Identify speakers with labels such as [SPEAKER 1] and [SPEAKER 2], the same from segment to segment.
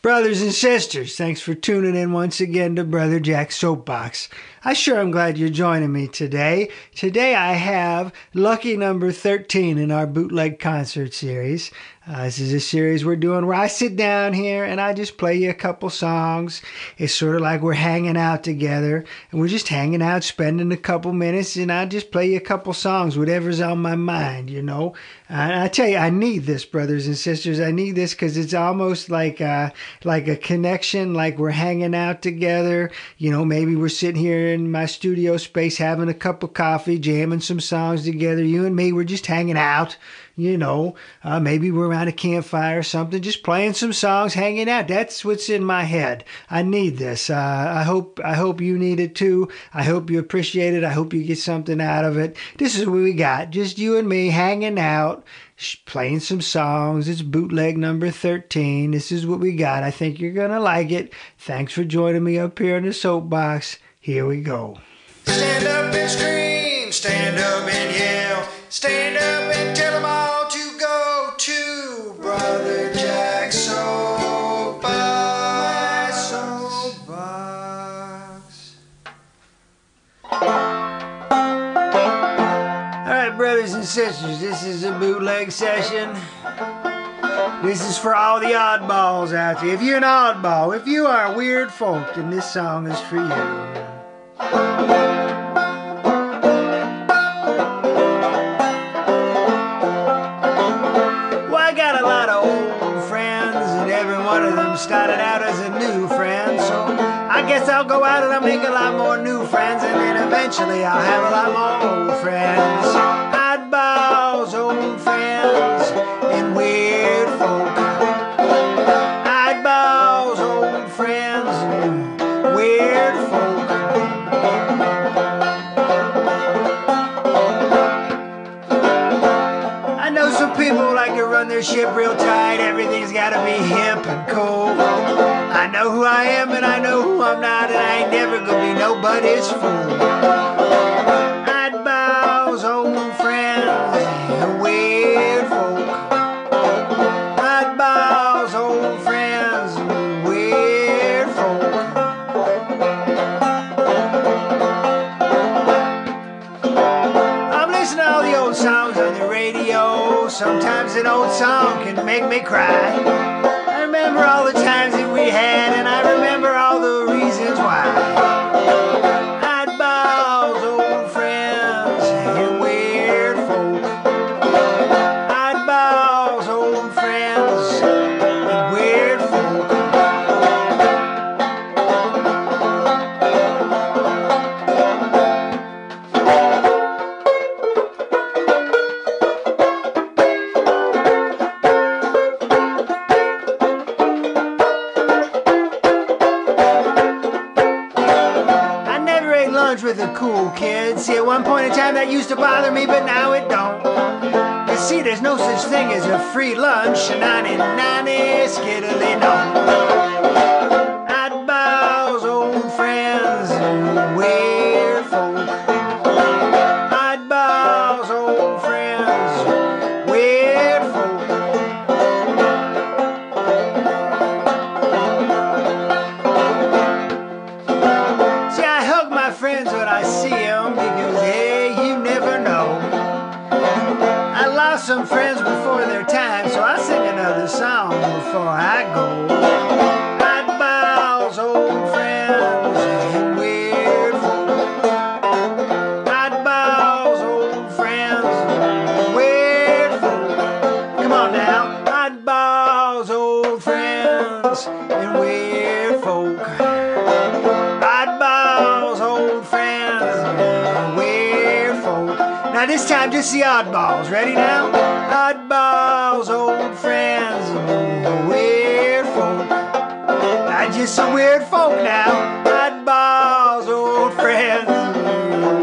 [SPEAKER 1] Brothers and sisters, thanks for tuning in once again to Brother Jack's Soapbox. I sure am glad you're joining me today. Today I have lucky number 13 in our bootleg concert series. Uh, this is a series we're doing where I sit down here and I just play you a couple songs. It's sort of like we're hanging out together and we're just hanging out, spending a couple minutes, and I just play you a couple songs, whatever's on my mind, you know. And I tell you, I need this, brothers and sisters. I need this because it's almost like a, like a connection, like we're hanging out together. You know, maybe we're sitting here in my studio space having a cup of coffee, jamming some songs together. You and me, we're just hanging out you know, uh, maybe we're around a campfire or something, just playing some songs, hanging out. That's what's in my head. I need this. Uh, I hope I hope you need it too. I hope you appreciate it. I hope you get something out of it. This is what we got. Just you and me hanging out, playing some songs. It's bootleg number 13. This is what we got. I think you're to like it. Thanks for joining me up here in the soapbox. Here we go.
[SPEAKER 2] Stand up and scream, stand up and yell, stand up and
[SPEAKER 1] brothers and sisters, this is a bootleg session. This is for all the oddballs out there. If you're an oddball, if you are a weird folk, then this song is for you. Well, I got a lot of old friends, and every one of them started out as a new friend. So I guess I'll go out and I'll make a lot more new friends, and then eventually I'll have a lot more old friends. Oddballs, old friends, and weird folk. Oddballs, old friends, and weird folk. I know some people like to run their ship real tight. Everything's gotta be hip and cool. I know who I am and I know who I'm not, and I ain't never gonna be nobody's fool. Make me cry. I remember all the kids. See, at one point in time that used to bother me, but now it don't. You see, there's no such thing as a free lunch. Nanny, nanny, skiddly, no. Just the oddballs. Ready now? Oddballs, old friends, weird folk. Now just some weird folk now. Oddballs, old friends,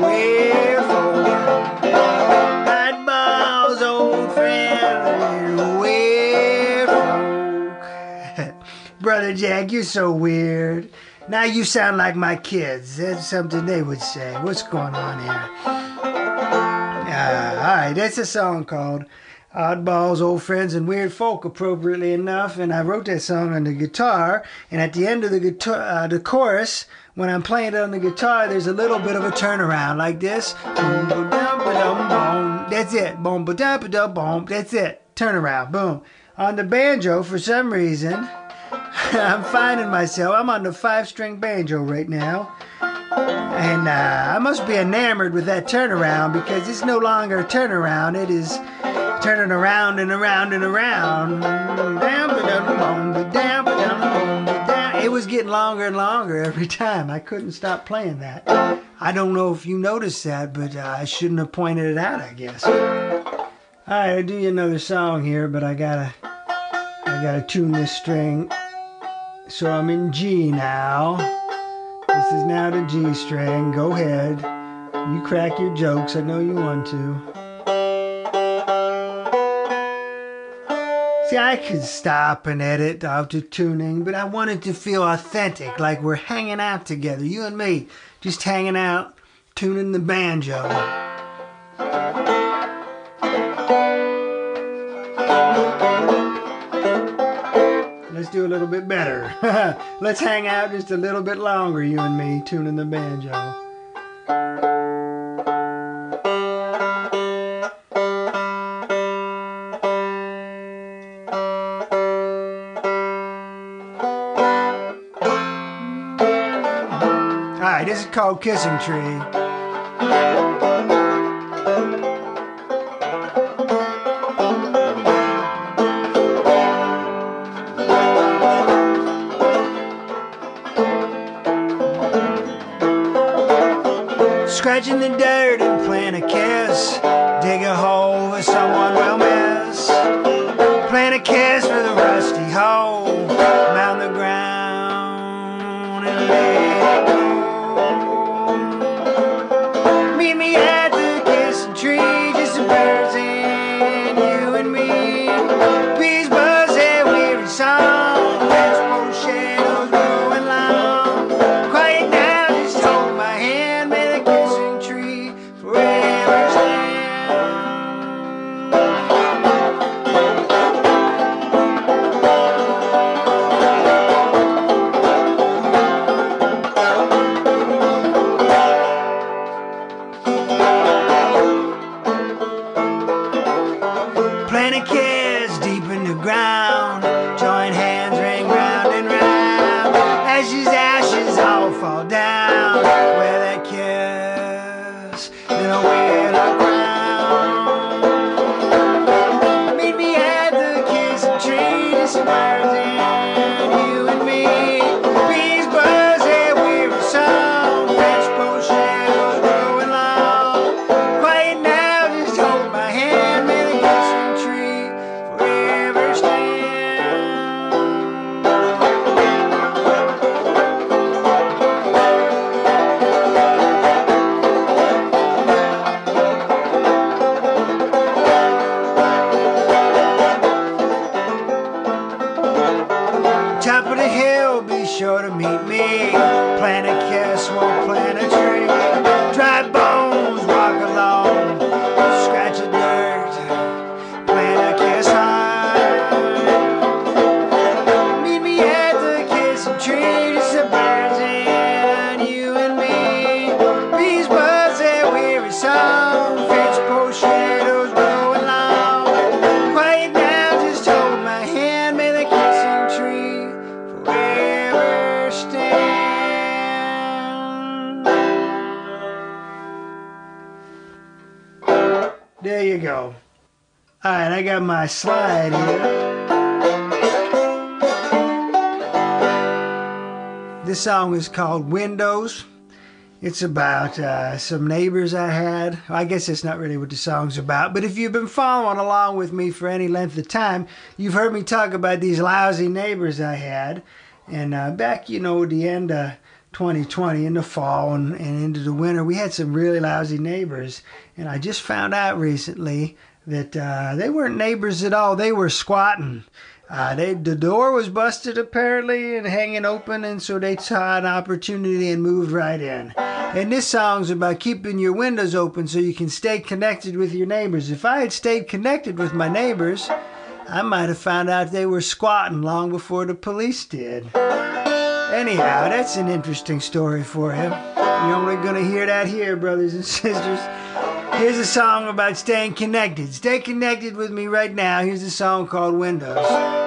[SPEAKER 1] weird folk. Oddballs, old friends, weird folk. Brother Jack, you're so weird. Now you sound like my kids. That's something they would say. What's going on here? Uh, all right, that's a song called Oddballs, Old Friends, and Weird Folk, appropriately enough. And I wrote that song on the guitar. And at the end of the guitar, uh, the chorus, when I'm playing it on the guitar, there's a little bit of a turnaround like this. That's it. Boom, boom. That's it. Turnaround. Boom. On the banjo, for some reason, I'm finding myself. I'm on the five string banjo right now. And uh, I must be enamored with that turnaround because it's no longer a turnaround. It is turning around and around and around. It was getting longer and longer every time. I couldn't stop playing that. I don't know if you noticed that, but uh, I shouldn't have pointed it out, I guess. All right, I'll do you another song here, but I gotta, I gotta tune this string. So I'm in G now. This is now the G string. Go ahead. You crack your jokes. I know you want to. See, I could stop and edit after tuning, but I wanted to feel authentic, like we're hanging out together, you and me, just hanging out, tuning the banjo. A little bit better. Let's hang out just a little bit longer, you and me, tuning the banjo. Alright, This is called Kissing Tree. Scratching the dirt and plant a kiss. Dig a hole for someone we'll miss. Plant a kiss There you go. All right, I got my slide here. This song is called Windows. It's about uh, some neighbors I had. I guess that's not really what the song's about, but if you've been following along with me for any length of time, you've heard me talk about these lousy neighbors I had. And uh, back, you know, the end of 2020, in the fall and, and into the winter, we had some really lousy neighbors. And I just found out recently that uh, they weren't neighbors at all, they were squatting. Uh, they, the door was busted apparently and hanging open, and so they saw an opportunity and moved right in. And this song's about keeping your windows open so you can stay connected with your neighbors. If I had stayed connected with my neighbors, I might have found out they were squatting long before the police did. Anyhow, that's an interesting story for him. You're only gonna hear that here, brothers and sisters. Here's a song about staying connected. Stay connected with me right now. Here's a song called Windows.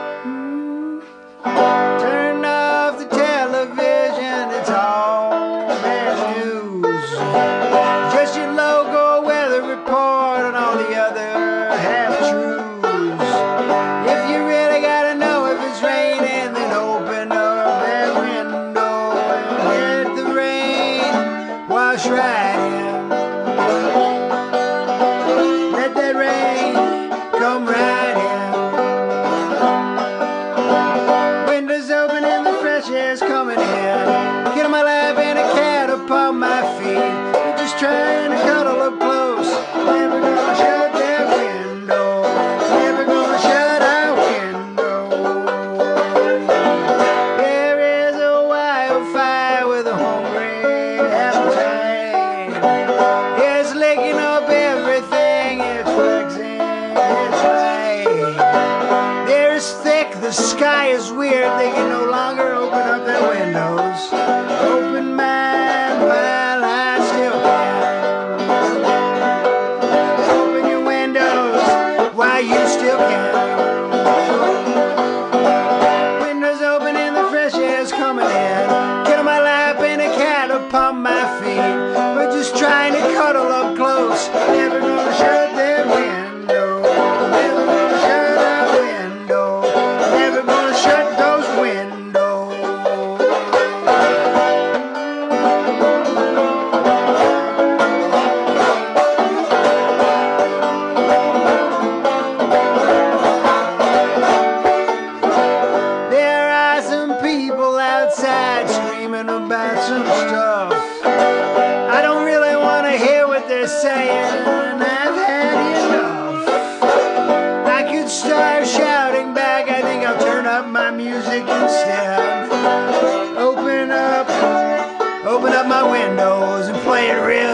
[SPEAKER 1] And playing real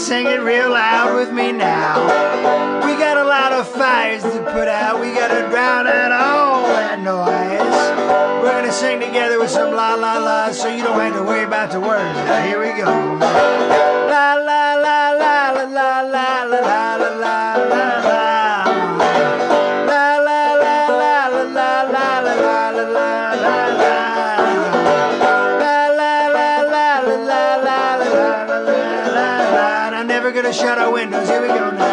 [SPEAKER 1] sing it real loud with me now. We got a lot of fires to put out. We gotta drown out all that noise. We're gonna sing together with some la la la, so you don't have to worry about the words. Now here we go. shadow windows. Here we go now.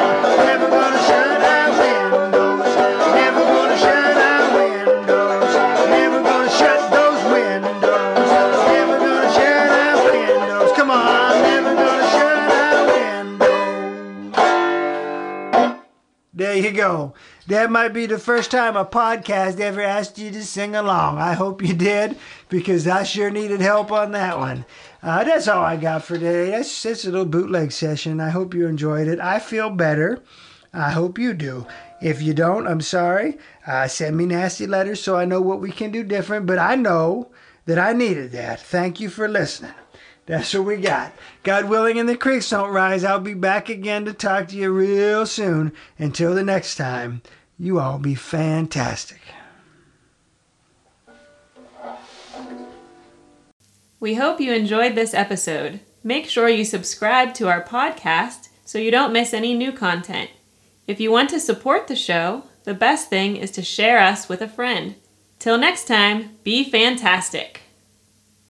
[SPEAKER 1] There you go. That might be the first time a podcast ever asked you to sing along. I hope you did because I sure needed help on that one. Uh, that's all I got for today. That's just a little bootleg session. I hope you enjoyed it. I feel better. I hope you do. If you don't, I'm sorry. Uh, send me nasty letters so I know what we can do different. But I know that I needed that. Thank you for listening. That's what we got. God willing, and the creeks don't rise. I'll be back again to talk to you real soon. Until the next time, you all be fantastic.
[SPEAKER 3] We hope you enjoyed this episode. Make sure you subscribe to our podcast so you don't miss any new content. If you want to support the show, the best thing is to share us with a friend. Till next time, be fantastic.